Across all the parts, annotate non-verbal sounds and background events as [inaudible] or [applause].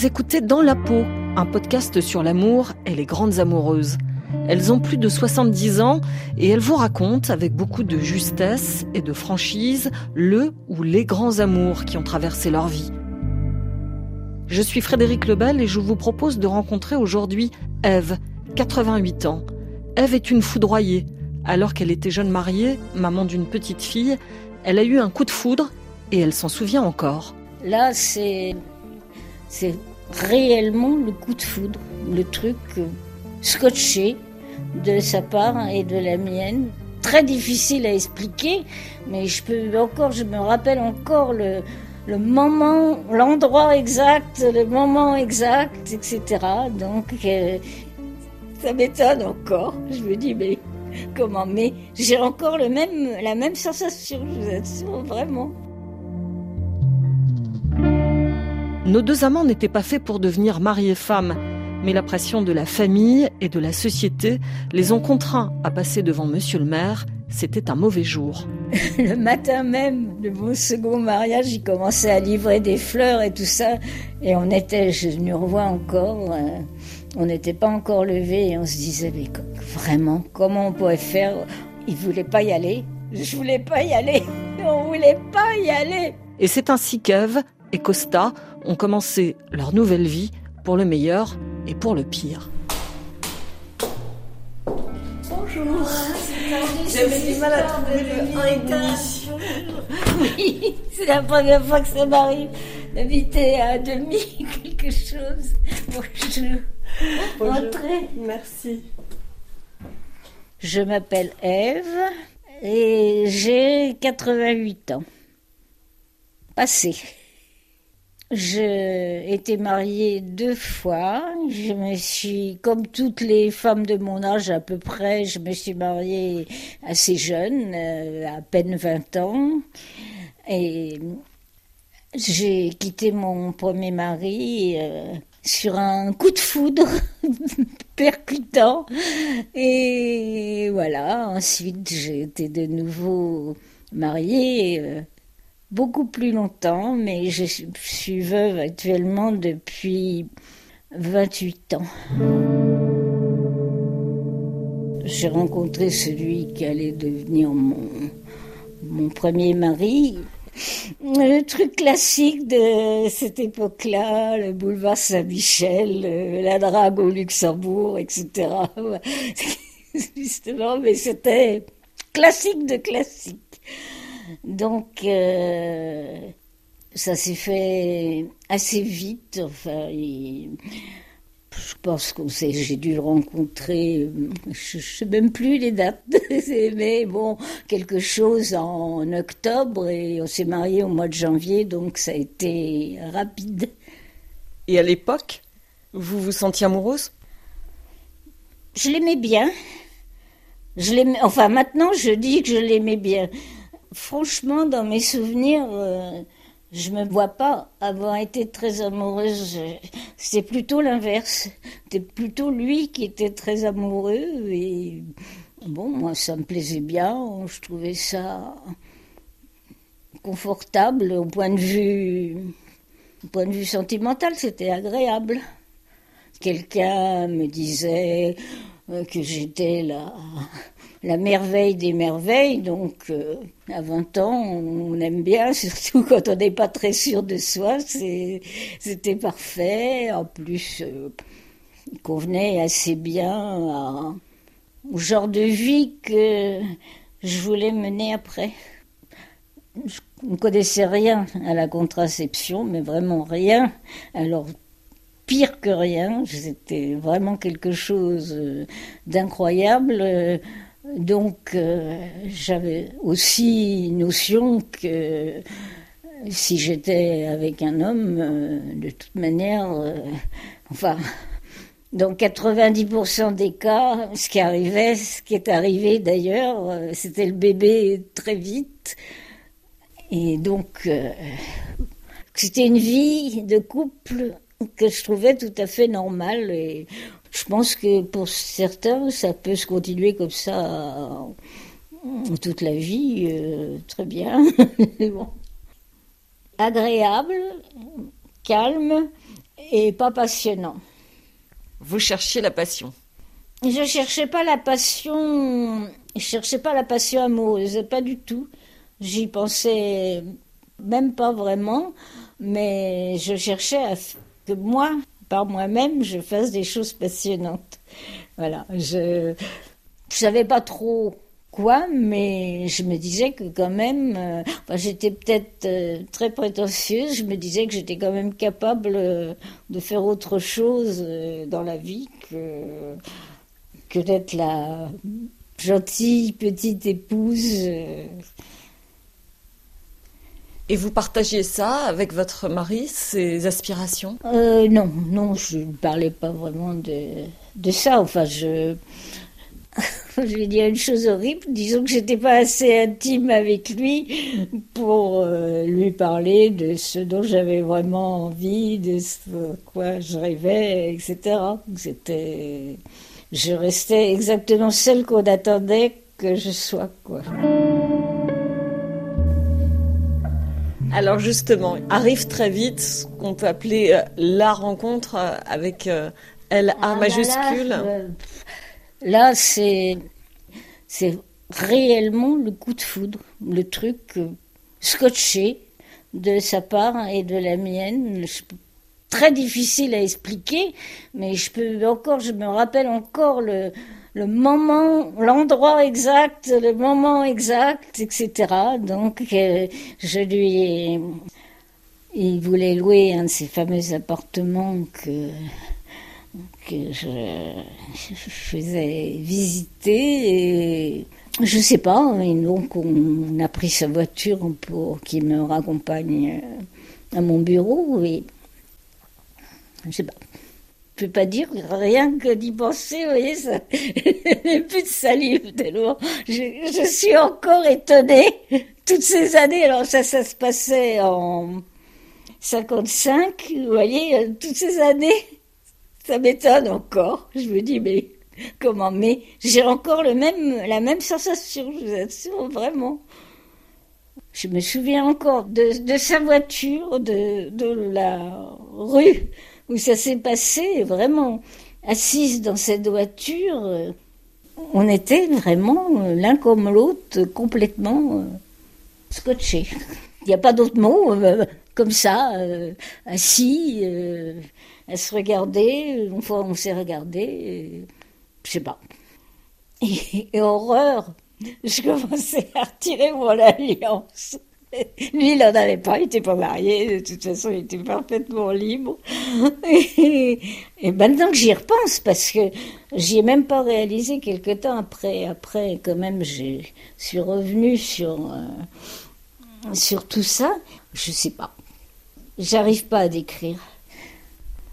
Vous écoutez Dans la peau, un podcast sur l'amour et les grandes amoureuses. Elles ont plus de 70 ans et elles vous racontent avec beaucoup de justesse et de franchise le ou les grands amours qui ont traversé leur vie. Je suis Frédéric Lebel et je vous propose de rencontrer aujourd'hui Eve, 88 ans. Eve est une foudroyée. Alors qu'elle était jeune mariée, maman d'une petite fille, elle a eu un coup de foudre et elle s'en souvient encore. Là, c'est réellement le coup de foudre, le truc euh, scotché de sa part et de la mienne. Très difficile à expliquer, mais je peux encore, je me rappelle encore le, le moment, l'endroit exact, le moment exact, etc. Donc, euh, ça m'étonne encore. Je me dis, mais comment? Mais j'ai encore le même, la même sensation, je vous assure, vraiment. Nos deux amants n'étaient pas faits pour devenir mari et femme, mais la pression de la famille et de la société les ont contraints à passer devant monsieur le maire. C'était un mauvais jour. [laughs] Le matin même de mon second mariage, il commençait à livrer des fleurs et tout ça. Et on était, je nous revois encore, euh, on n'était pas encore levé et on se disait, mais vraiment, comment on pourrait faire? Il voulait pas y aller. Je voulais pas y aller. [laughs] On voulait pas y aller. Et c'est ainsi qu'Ève et Costa ont commencé leur nouvelle vie pour le meilleur et pour le pire. Bonjour. J'avais du mal à trouver le 1 et demi. Oui, c'est la première fois que ça m'arrive d'habiter à demi quelque chose. Bonjour. Bonjour. Entrez. Merci. Je m'appelle Eve et j'ai 88 ans. Passé. Je été mariée deux fois. Je me suis, comme toutes les femmes de mon âge à peu près, je me suis mariée assez jeune, euh, à peine 20 ans. Et j'ai quitté mon premier mari euh, sur un coup de foudre [laughs] percutant. Et voilà, ensuite j'ai été de nouveau mariée. euh, beaucoup plus longtemps, mais je suis veuve actuellement depuis 28 ans. J'ai rencontré celui qui allait devenir mon, premier mari. Le truc classique de cette époque-là, le boulevard Saint-Michel, euh, la drague au Luxembourg, etc. [laughs] Justement, mais c'était classique de classique. Donc, euh, ça s'est fait assez vite. Enfin, il- je pense qu'on s'est, j'ai dû le rencontrer, je ne sais même plus les dates, [laughs] mais bon, quelque chose en octobre et on s'est mariés au mois de janvier, donc ça a été rapide. Et à l'époque, vous vous sentiez amoureuse? Je l'aimais bien. Je l'aimais, enfin maintenant je dis que je l'aimais bien. Franchement, dans mes souvenirs, euh, je me vois pas avoir été très amoureuse. C'est plutôt l'inverse. C'était plutôt lui qui était très amoureux et bon, moi ça me plaisait bien. Je trouvais ça confortable au point de vue, au point de vue sentimental, c'était agréable. Quelqu'un me disait euh, que j'étais la, la merveille des merveilles, donc euh, à 20 ans, on aime bien, [laughs] surtout quand on n'est pas très sûr de soi, c'était parfait. En plus, euh, il convenait assez bien au genre de vie que je voulais mener après. Je ne connaissais rien à la contraception, mais vraiment rien. Alors, pire que rien, c'était vraiment quelque chose euh, d'incroyable. Donc, euh, j'avais aussi notion que si j'étais avec un homme, euh, de toute manière, euh, enfin, dans 90% des cas, ce qui arrivait, ce qui est arrivé d'ailleurs, c'était le bébé très vite. Et donc, c'était une vie de couple que je trouvais tout à fait normale. Je pense que pour certains, ça peut se continuer comme ça euh, toute la vie, euh, très bien. [laughs] Bon. Agréable, calme et pas passionnant. Vous cherchiez la passion. Je cherchais pas la passion, je cherchais pas la passion amoureuse, pas du tout. J'y pensais même pas vraiment, mais je cherchais à que moi, par moi-même, je fasse des choses passionnantes. Voilà, je, je savais pas trop quoi, mais je me disais que quand même, euh, enfin, j'étais peut-être euh, très prétentieuse, je me disais que j'étais quand même capable euh, de faire autre chose dans la vie que, que d'être la gentille petite épouse. Et vous partagiez ça avec votre mari, ces aspirations? Non, non, je ne parlais pas vraiment de, de ça. Enfin, je [laughs] je vais dire une chose horrible, disons que j'étais pas assez intime avec lui pour euh, lui parler de ce dont j'avais vraiment envie, de ce quoi je rêvais, etc. C'était, je restais exactement celle qu'on attendait que je sois, quoi. Alors justement, arrive très vite ce qu'on peut appeler euh, la rencontre euh, avec L A ah, majuscule. Là, c'est c'est réellement le coup de foudre, le truc euh, scotché de sa part et de la mienne. Très difficile à expliquer, mais je peux encore, je me rappelle encore le, le moment, l'endroit exact, le moment exact, etc. Donc, euh, je lui ai, il voulait louer un de ces fameux appartements que que je, faisais visiter et je sais pas, et donc on a pris sa voiture pour qu'il me raccompagne à mon bureau et je sais pas. Je peux pas dire rien que d'y penser, vous voyez, ça, [laughs] plus de salive tellement. Je, je suis encore étonnée toutes ces années. Alors ça, ça se passait en 55, vous voyez, toutes ces années ça m'étonne encore. Je me dis, mais comment Mais j'ai encore le même, la même sensation, je vous assure, vraiment. Je me souviens encore de, sa voiture, de la rue où ça s'est passé, vraiment assise dans cette voiture. On était vraiment l'un comme l'autre complètement euh, scotchés. Il n'y a pas d'autre mot, euh, comme ça, euh, assis à se regarder. Une fois, on s'est regardé, je sais pas. Et, horreur, je commençais à retirer mon alliance. [laughs] Lui, il n'en avait pas, il n'était pas marié, de toute façon, il était parfaitement libre. [laughs] Et, maintenant que j'y repense, parce que j'y ai même pas réalisé quelque temps après, après, quand même, je suis revenue sur, euh, sur tout ça, je sais pas. J'arrive pas à décrire.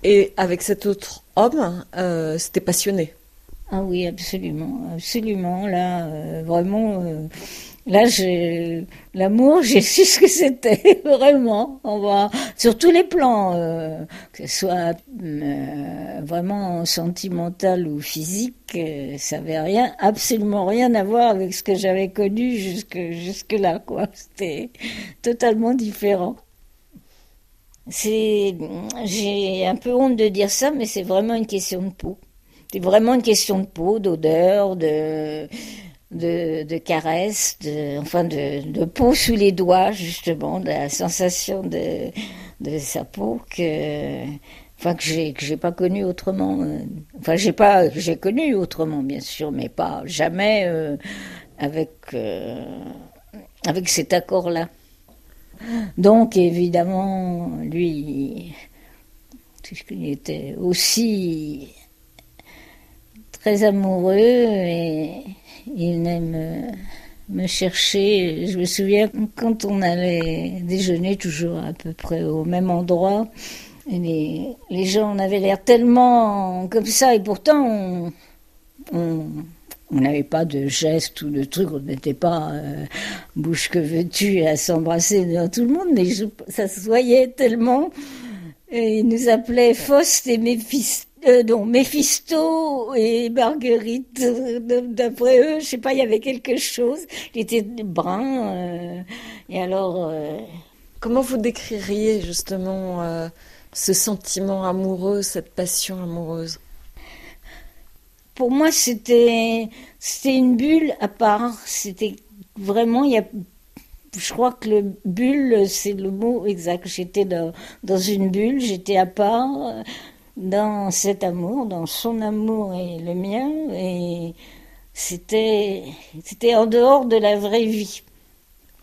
Et avec cet autre homme, euh, c'était passionné. Ah oui, absolument, absolument. Là, euh, vraiment, euh, là, l'amour, [laughs] j'ai su ce que c'était vraiment. On va sur tous les plans, que ce soit vraiment sentimental ou physique, ça avait rien, absolument rien à voir avec ce que j'avais connu jusque jusque là, quoi. C'était totalement différent. C'est, j'ai un peu honte de dire ça, mais c'est vraiment une question de peau. C'est vraiment une question de peau, d'odeur, de, de, de enfin de, peau sous les doigts, justement, de la sensation de, de sa peau que, enfin que j'ai que j'ai pas connu autrement. Enfin j'ai pas j'ai connu autrement bien sûr, mais pas jamais euh, avec euh, avec cet accord là. Donc évidemment, lui, il était aussi très amoureux et il aime me chercher. Je me souviens quand on allait déjeuner toujours à peu près au même endroit, les, gens avaient l'air tellement comme ça et pourtant on on n'avait pas de gestes ou de trucs, on n'était pas euh, bouche que veux-tu à s'embrasser devant tout le monde, mais ça se voyait tellement. Et ils nous appelaient Faust et Méphisto, euh, Méphisto et Marguerite. D'après eux, je sais pas, il y avait quelque chose. Il était brun. Euh, et alors. Comment vous décririez justement ce sentiment amoureux, cette passion amoureuse? Pour moi, c'était c'était une bulle à part. C'était vraiment, il y a, je crois que le bulle, c'est le mot exact. J'étais dans, dans une bulle, j'étais à part dans cet amour, dans son amour et le mien, et c'était c'était en dehors de la vraie vie.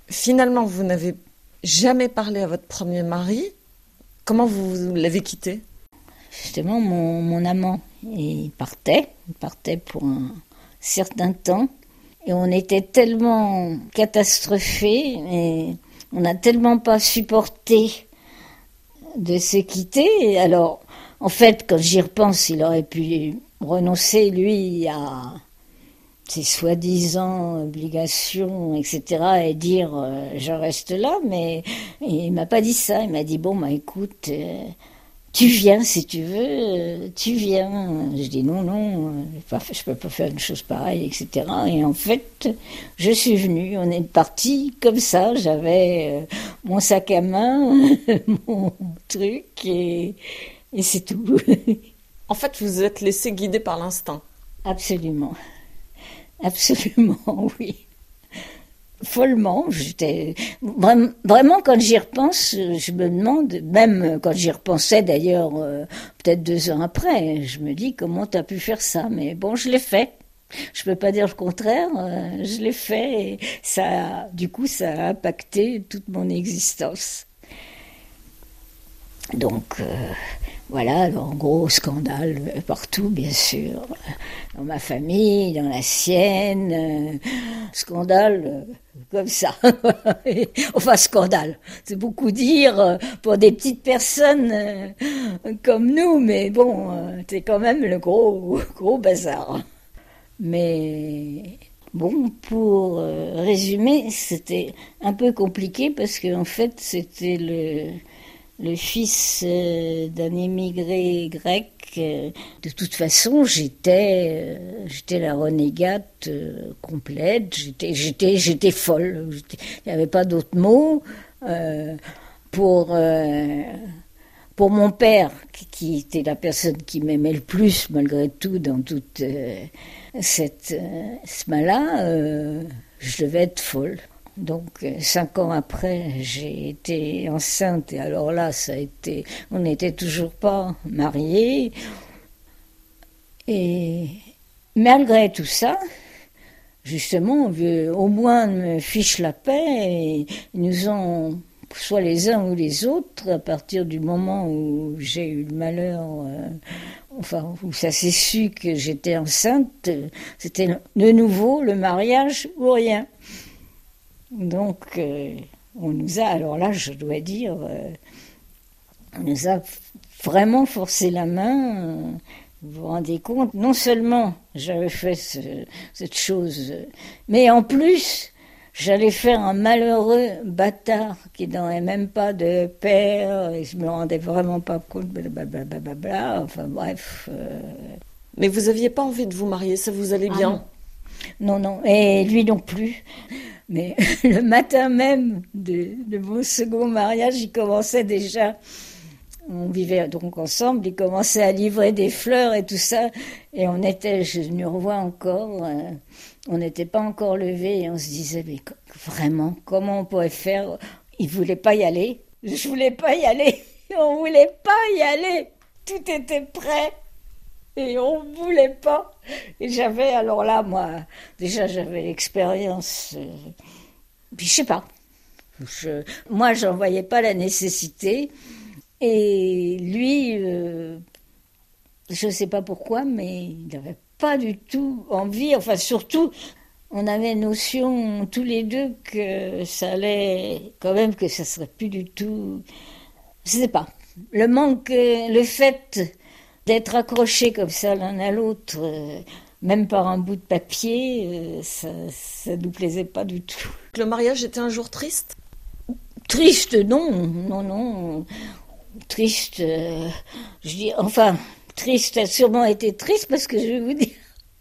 Finalement, vous n'avez jamais parlé à votre premier mari. Comment vous l'avez quitté? Justement, mon, mon amant, il partait, il partait pour un certain temps. Et on était tellement catastrophés et on n'a tellement pas supporté de se quitter. Alors, en fait, quand j'y repense, il aurait pu renoncer, lui, à ses soi-disant obligations, etc., et dire euh, je reste là, mais il m'a pas dit ça. Il m'a dit bon, bah écoute, euh, tu viens si tu veux, euh, tu viens. Je dis non, non, je peux pas faire une chose pareille, etc. Et en fait, je suis venue, on est parti comme ça. J'avais mon sac à main, [laughs] mon truc, et, et c'est tout. [laughs] en fait, vous vous êtes laissé guider par l'instinct. Absolument. Absolument, [laughs] oui. Follement, j'étais vraiment quand j'y repense, je me demande, même quand j'y repensais d'ailleurs, euh, peut-être deux ans après, je me dis comment tu as pu faire ça? Mais bon, je l'ai fait. Je peux pas dire le contraire. Euh, je l'ai fait et ça, du coup, ça a impacté toute mon existence. Donc, euh, voilà, alors gros scandale partout, bien sûr, dans ma famille, dans la sienne, euh, scandale euh, comme ça. [laughs] enfin, scandale, c'est beaucoup dire pour des petites personnes comme nous, mais bon, c'est quand même le gros, [laughs] gros bazar. Mais bon, pour résumer, c'était un peu compliqué parce qu'en fait, c'était le le fils euh, d'un émigré grec. Euh, de toute façon, j'étais, euh, la renégate complète. J'étais, folle. Il n'y avait pas d'autre mot pour pour mon père, qui était la personne qui m'aimait le plus malgré tout dans toute cette ce là je devais être folle. Donc euh, cinq ans après, j'ai été enceinte et alors là, ça a été, on n'était toujours pas mariés. Et malgré tout ça, justement, au moins me fiche la paix et nous ont, soit les uns ou les autres, à partir du moment où j'ai eu le malheur, euh, enfin, où ça s'est su que j'étais enceinte, c'était de nouveau le mariage ou rien. Donc, euh, on nous a, alors là, je dois dire, euh, on nous a vraiment forcé la main. vous vous rendez compte Non seulement j'avais fait cette chose, mais en plus, j'allais faire un malheureux bâtard qui n'aurait même pas de père, et je me rendais vraiment pas compte, blablabla, enfin bref. Euh. Mais vous aviez pas envie de vous marier, ça vous allait ah bien non, non, et lui non plus. Mais [laughs] le matin même de, mon second mariage, il commençait déjà, on vivait donc ensemble, il commençait à livrer des fleurs et tout ça. Et on était, je nous revois encore, euh, on n'était pas encore levé et on se disait, mais vraiment, comment on pourrait faire? Il voulait pas y aller. Je voulais pas y aller. [laughs] On voulait pas y aller. Tout était prêt et on ne voulait pas. Et j'avais, alors là, moi, déjà j'avais l'expérience, euh, puis je sais pas. Je, moi, j'en voyais pas la nécessité. Et lui, euh, je ne sais pas pourquoi, mais il n'avait pas du tout envie, enfin surtout, on avait notion tous les deux que ça allait, quand même, que ça serait plus du tout. Je sais pas. Le manque, le fait D'être accroché comme ça l'un à l'autre, euh, même par un bout de papier, euh, ça, ça nous plaisait pas du tout. Le mariage était un jour triste? Triste, non, non, non. Triste, euh, je dis, enfin, triste a sûrement été triste parce que je vais vous dire,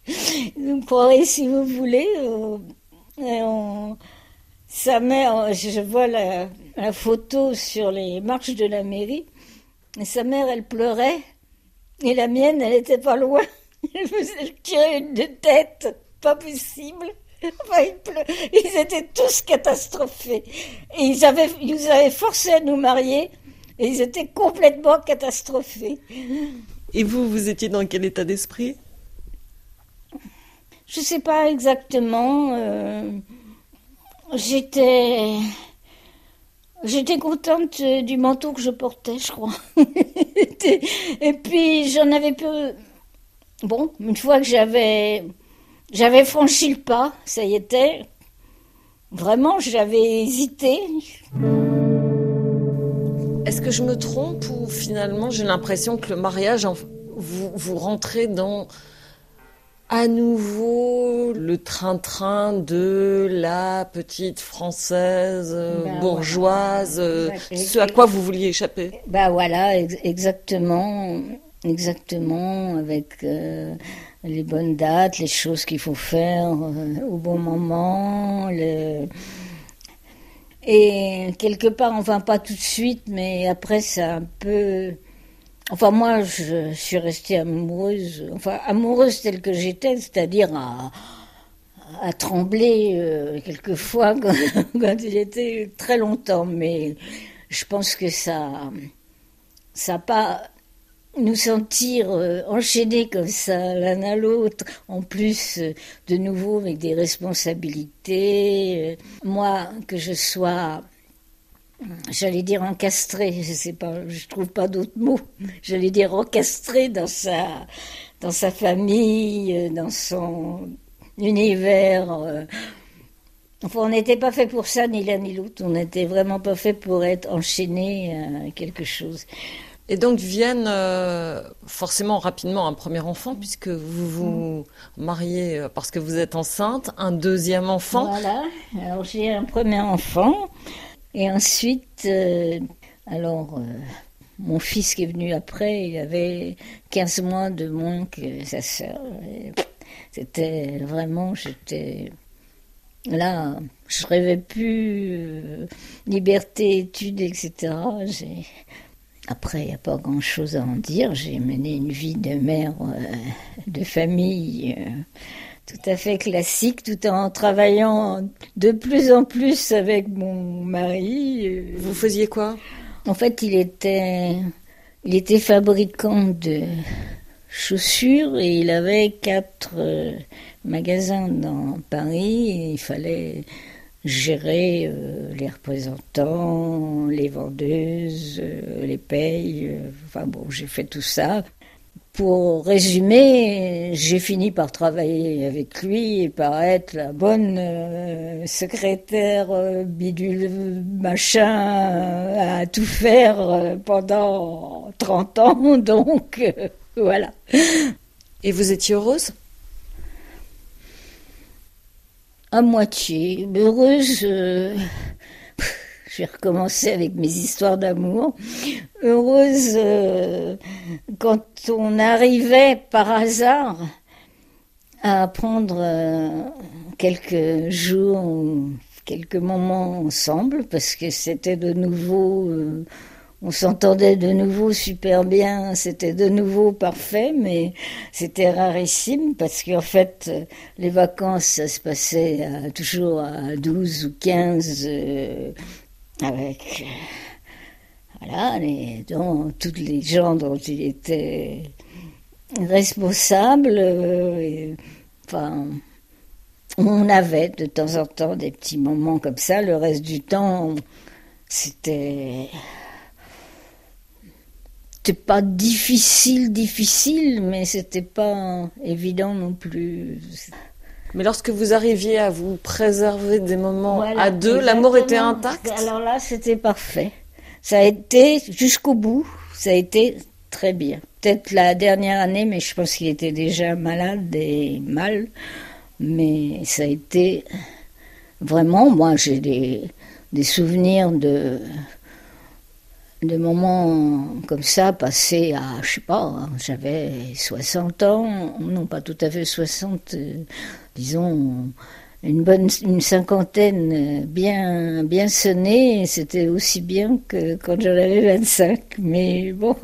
[laughs] vous me croirez si vous voulez, on, sa mère, je vois la, la photo sur les marches de la mairie, Et sa mère, elle pleurait. Et la mienne, elle était pas loin. Elle faisait tirer une de tête. Pas possible. Enfin, ils, étaient tous catastrophés. Et ils, avaient, ils nous avaient forcé à nous marier. Et ils étaient complètement catastrophés. Et vous, vous étiez dans quel état d'esprit? Je ne sais pas exactement. Euh, j'étais. J'étais contente du manteau que je portais, je crois. [laughs] [laughs] et puis j'en avais peu. Bon, une fois que j'avais j'avais franchi le pas, ça y était. Vraiment, j'avais hésité. Est-ce que je me trompe ou finalement j'ai l'impression que le mariage, vous, vous rentrez dans à nouveau le train-train de la petite française euh, ben bourgeoise, euh, ce à quoi vous vouliez échapper Ben voilà, exactement, exactement, avec euh, les bonnes dates, les choses qu'il faut faire au bon moment. Et quelque part, enfin pas tout de suite, mais après c'est un peu Enfin, moi, je suis restée amoureuse, enfin, amoureuse telle que j'étais, c'est-à-dire à, trembler euh, quelquefois [laughs] quand, il était très longtemps. Mais je pense que ça, ça pas nous sentir euh, enchaînés comme ça, l'un à l'autre, en plus euh, de nouveau avec des responsabilités. moi, que je sois j'allais dire encastré, je sais pas, je trouve pas d'autres mots. J'allais dire encastré dans sa, dans sa famille, dans son univers. Euh. Enfin, on n'était pas fait pour ça, ni l'un ni l'autre. On n'était vraiment pas fait pour être enchaîné à quelque chose. Et donc viennent euh, forcément rapidement un premier enfant, puisque vous vous mariez euh, parce que vous êtes enceinte, un deuxième enfant. Voilà, alors j'ai un premier enfant. Et ensuite, euh, alors, euh, mon fils qui est venu après, il avait 15 mois de moins que sa sœur. C'était vraiment, j'étais là, je rêvais plus euh, liberté, études, etc. Après, il n'y a pas grand-chose à en dire. J'ai mené une vie de mère, de famille tout à fait classique, tout en travaillant de plus en plus avec mon mari. Vous faisiez quoi? En fait, il était, il était fabricant de chaussures et il avait quatre euh, magasins dans Paris et il fallait gérer euh, les représentants, les vendeuses, euh, les payes. enfin bon, j'ai fait tout ça. Pour résumer, j'ai fini par travailler avec lui et par être la bonne euh, secrétaire euh, bidule machin à tout faire euh, pendant 30 ans. [laughs] Donc voilà. Et vous étiez heureuse? À moitié. Heureuse je vais recommencer avec mes histoires d'amour. Heureuse euh, quand on arrivait par hasard à prendre euh, quelques jours ou quelques moments ensemble parce que c'était de nouveau euh, on s'entendait de nouveau super bien, c'était de nouveau parfait, mais c'était rarissime parce qu'en fait, les vacances, ça se passait toujours à 12 ou 15 avec voilà, les, dont, toutes les gens dont il était responsable. Euh, enfin, on avait de temps en temps des petits moments comme ça. Le reste du temps, c'était c'était pas difficile, difficile, mais c'était pas évident non plus. Mais lorsque vous arriviez à vous préserver des moments à deux, l'amour était intact? Alors là, c'était parfait. Ça a été jusqu'au bout, ça a été très bien. Peut-être la dernière année, mais je pense qu'il était déjà malade et mal. Mais ça a été vraiment, moi j'ai des, des souvenirs de, de moments comme ça passés à, je sais pas, j'avais 60 ans, non pas tout à fait 60, disons une bonne une cinquantaine bien bien sonnée. C'était aussi bien que quand j'en avais 25. Mais bon,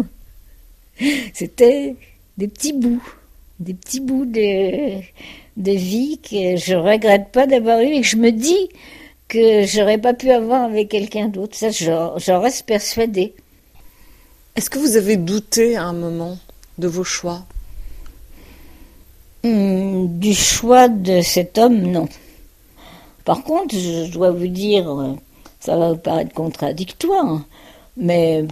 [laughs] c'était des petits bouts, des petits bouts de, vie que je regrette pas d'avoir eu et que je me dis que j'aurais pas pu avoir avec quelqu'un d'autre. Ça, j'en reste persuadée. Est-ce que vous avez douté à un moment de vos choix? Hmm, Du choix de cet homme, non. Par contre, je dois vous dire, ça va vous paraître contradictoire, mais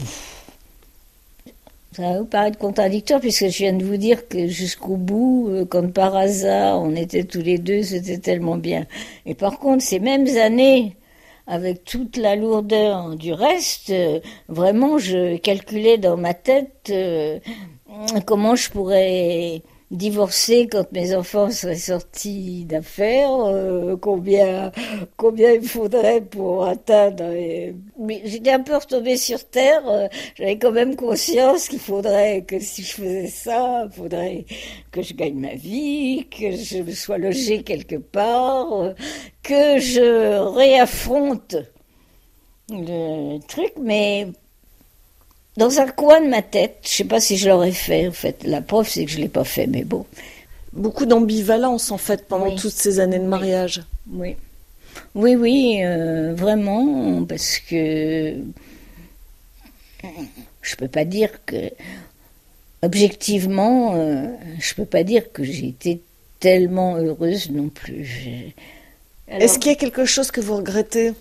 ça va vous paraître contradictoire puisque je viens de vous dire que jusqu'au bout, euh, quand par hasard on était tous les deux, c'était tellement bien. Et par contre, ces mêmes années, avec toute la lourdeur du reste, euh, vraiment, je calculais dans ma tête euh, comment je pourrais divorcer quand mes enfants seraient sortis d'affaires, euh, combien, combien il faudrait pour atteindre. Mais j'étais un peu retombée sur terre. Euh, j'avais quand même conscience qu'il faudrait que si je faisais ça, il faudrait que je gagne ma vie, que je sois logée quelque part, euh, que je réaffronte le truc, mais dans un coin de ma tête. Je sais pas si je l'aurais fait, en fait. La preuve, c'est que je l'ai pas fait, mais bon. Beaucoup d'ambivalence, en fait, pendant toutes ces années de mariage. Oui. Oui, oui, euh, vraiment, parce que je peux pas dire que, objectivement, euh, je peux pas dire que j'ai été tellement heureuse non plus. Est-ce qu'il y a quelque chose que vous regrettez?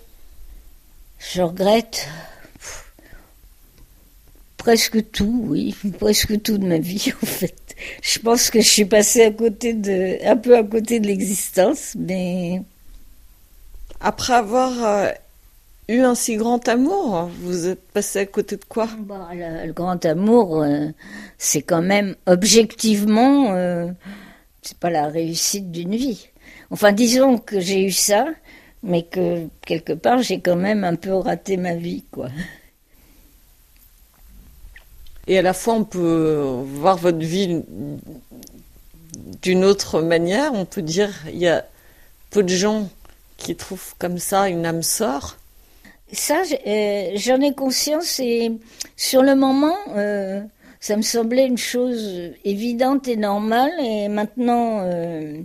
Je regrette presque tout, oui, [laughs] presque tout de ma vie [laughs] en fait. Je pense que je suis passée à côté de, un peu à côté de l'existence, mais après avoir euh, eu un si grand amour, vous êtes passé à côté de quoi? Bah, le, grand amour, euh, c'est quand même objectivement, euh, c'est pas la réussite d'une vie. Enfin, disons que j'ai eu ça, mais que quelque part j'ai quand même un peu raté ma vie, quoi. [laughs] Et à la fois, on peut voir votre vie d'une autre manière. On peut dire il y a peu de gens qui trouvent comme ça une âme sœur. Ça, euh, j'en ai conscience et sur le moment, euh, ça me semblait une chose évidente et normale. Et maintenant, euh,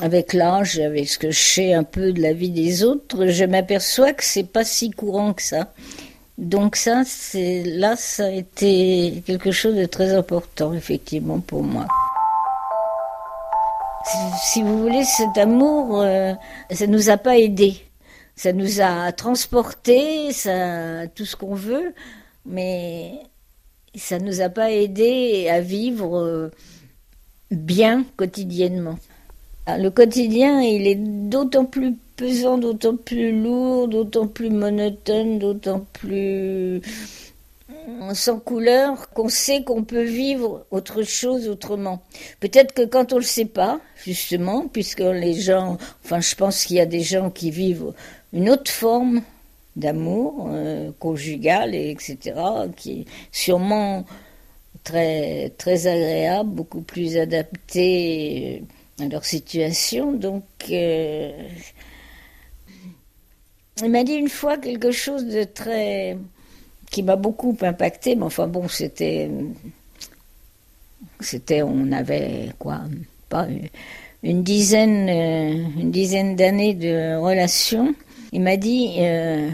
avec l'âge, avec ce que je sais un peu de la vie des autres, je m'aperçois que c'est pas si courant que ça. Donc ça, c'est là, ça a été quelque chose de très important, effectivement, pour moi. Si, vous voulez, cet amour, euh, ça nous a pas aidés. Ça nous a transportés, ça, tout ce qu'on veut, mais ça nous a pas aidés à vivre euh, bien quotidiennement. Le quotidien, il est d'autant plus pesant, d'autant plus lourd, d'autant plus monotone, d'autant plus sans couleur qu'on sait qu'on peut vivre autre chose autrement. Peut-être que quand on le sait pas, justement, puisque les gens, enfin je pense qu'il y a des gens qui vivent une autre forme d'amour euh, conjugal, et etc., qui est sûrement très, très agréable, beaucoup plus adapté à leur situation. Donc, euh, il m'a dit une fois quelque chose de très. qui m'a beaucoup impacté, mais enfin bon, c'était. C'était. On avait quoi Pas une dizaine, une dizaine d'années de relation. Il m'a dit euh,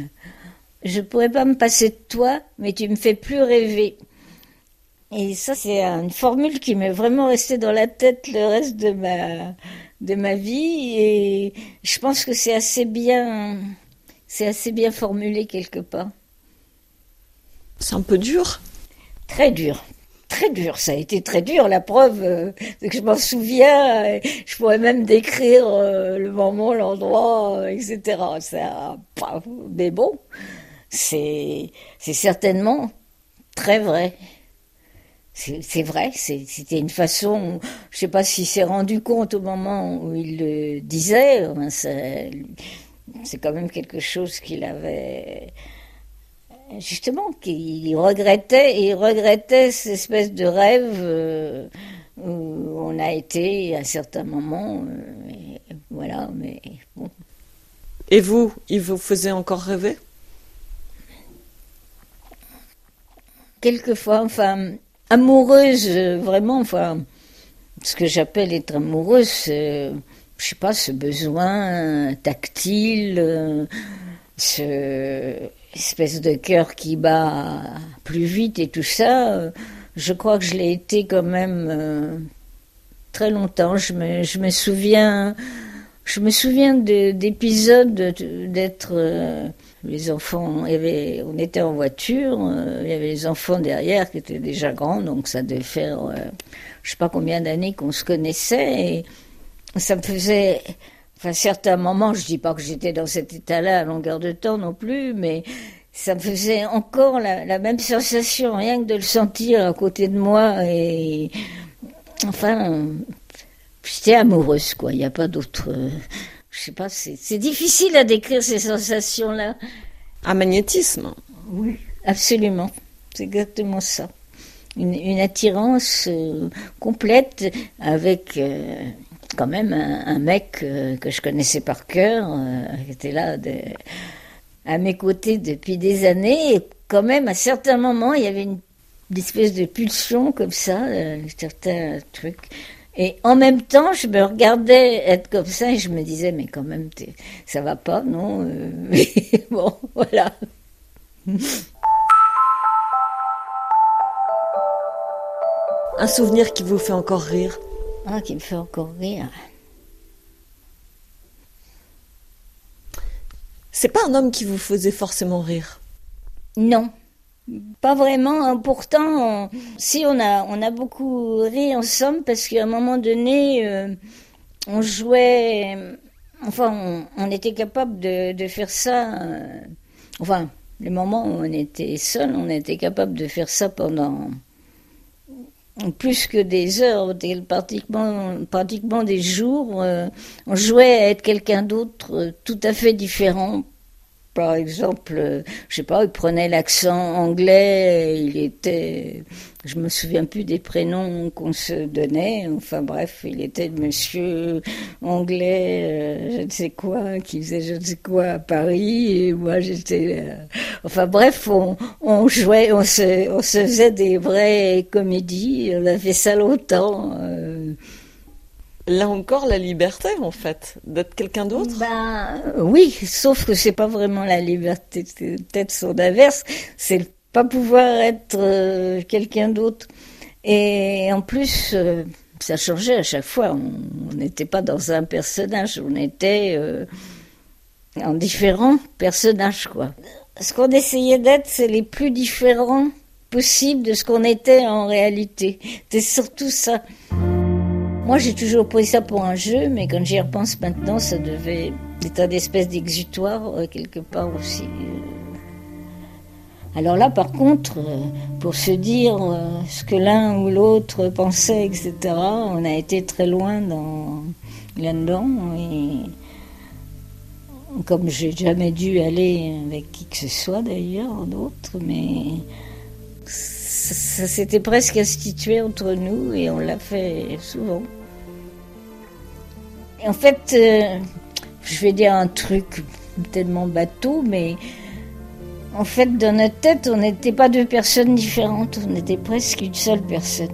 Je pourrais pas me passer de toi, mais tu me fais plus rêver. Et ça, c'est une formule qui m'est vraiment restée dans la tête le reste de ma, de ma vie. Et je pense que c'est assez bien c'est assez bien formulé quelque part. C'est un peu dur Très dur. Très dur, ça a été très dur. La preuve, euh, c'est [laughs] que je m'en souviens. Je pourrais même décrire euh, le moment, l'endroit, euh, etc. Ça, mais bon, c'est certainement très vrai. C'est vrai, c'était une façon, je ne sais pas s'il s'est rendu compte au moment où il le disait, c'est quand même quelque chose qu'il avait justement qu'il regrettait et il regrettait cette espèce de rêve euh, où on a été à certains moments euh, Voilà, mais bon. Et vous, il vous faisait encore rêver? Quelquefois, enfin, amoureuse, euh, vraiment, enfin, ce que j'appelle être amoureuse, c'est, je sais pas, ce besoin tactile, euh, ce espèce de cœur qui bat plus vite et tout ça, euh, je crois que je l'ai été quand même très longtemps. Je me, je me souviens, je me souviens d'épisodes d'être euh, les enfants. Y avait, on était en voiture, euh, il y avait les enfants derrière qui étaient déjà grands, donc ça devait faire, je euh, je sais pas combien d'années qu'on se connaissait. Ça me faisait, enfin, certains moments, je dis pas que j'étais dans cet état-là à longueur de temps non plus, mais ça me faisait encore la, la, même sensation, rien que de le sentir à côté de moi et Enfin, j'étais amoureuse, quoi. Il n'y a pas d'autre. Je sais pas, c'est difficile à décrire ces sensations-là. Un magnétisme Oui, absolument. C'est exactement ça. Une, attirance euh, complète avec euh, quand même un, mec que je connaissais par cœur, qui était là à mes côtés depuis des années. Et quand même, à certains moments, il y avait une d'espèces de pulsions comme ça, euh, certains trucs. Et en même temps, je me regardais être comme ça et je me disais, mais quand même, ça va pas, non euh, Mais [laughs] bon, voilà. Un souvenir qui vous fait encore rire? Ah, qui me fait encore rire. C'est pas un homme qui vous faisait forcément rire? Non. Pas vraiment. Hein. Pourtant, si on a, on a beaucoup ri ensemble parce qu'à un moment donné, euh, on jouait. Enfin, on, était capable de, de, faire ça. Euh, enfin, les moments où on était seul, on était capable de faire ça pendant plus que des heures, pratiquement, pratiquement des jours. Euh, on jouait à être quelqu'un d'autre, tout à fait différent par exemple, euh, je sais pas, il prenait l'accent anglais, il était, je me souviens plus des prénoms qu'on se donnait, enfin bref, il était monsieur anglais, euh, je ne sais quoi, qui faisait je ne sais quoi à Paris, et moi j'étais, euh, enfin bref, on, on jouait, on se, faisait des vraies comédies, on a fait ça longtemps. Là encore, la liberté, en fait, d'être quelqu'un d'autre Ben oui, sauf que c'est pas vraiment la liberté, c'est peut-être son inverse, c'est pas pouvoir être euh, quelqu'un d'autre. Et en plus, euh, ça changeait à chaque fois. On n'était pas dans un personnage, on était euh, en différents personnages, quoi. Ce qu'on essayait d'être, c'est les plus différents possibles de ce qu'on était en réalité. C'est surtout ça. Moi, j'ai toujours pris ça pour un jeu, mais quand j'y repense maintenant, ça devait être un espèce d'exutoire euh, quelque part aussi. Euh. Alors là, par contre, euh, pour se dire ce que l'un ou l'autre pensait, etc., on a été très loin dans, là-dedans. Et comme j'ai jamais dû aller avec qui que ce soit d'ailleurs, d'autres, mais ça, s'était presque institué entre nous et on l'a fait souvent. en fait, euh, je vais dire un truc tellement bateau, mais en fait, dans notre tête, on n'était pas deux personnes différentes, on était presque une seule personne.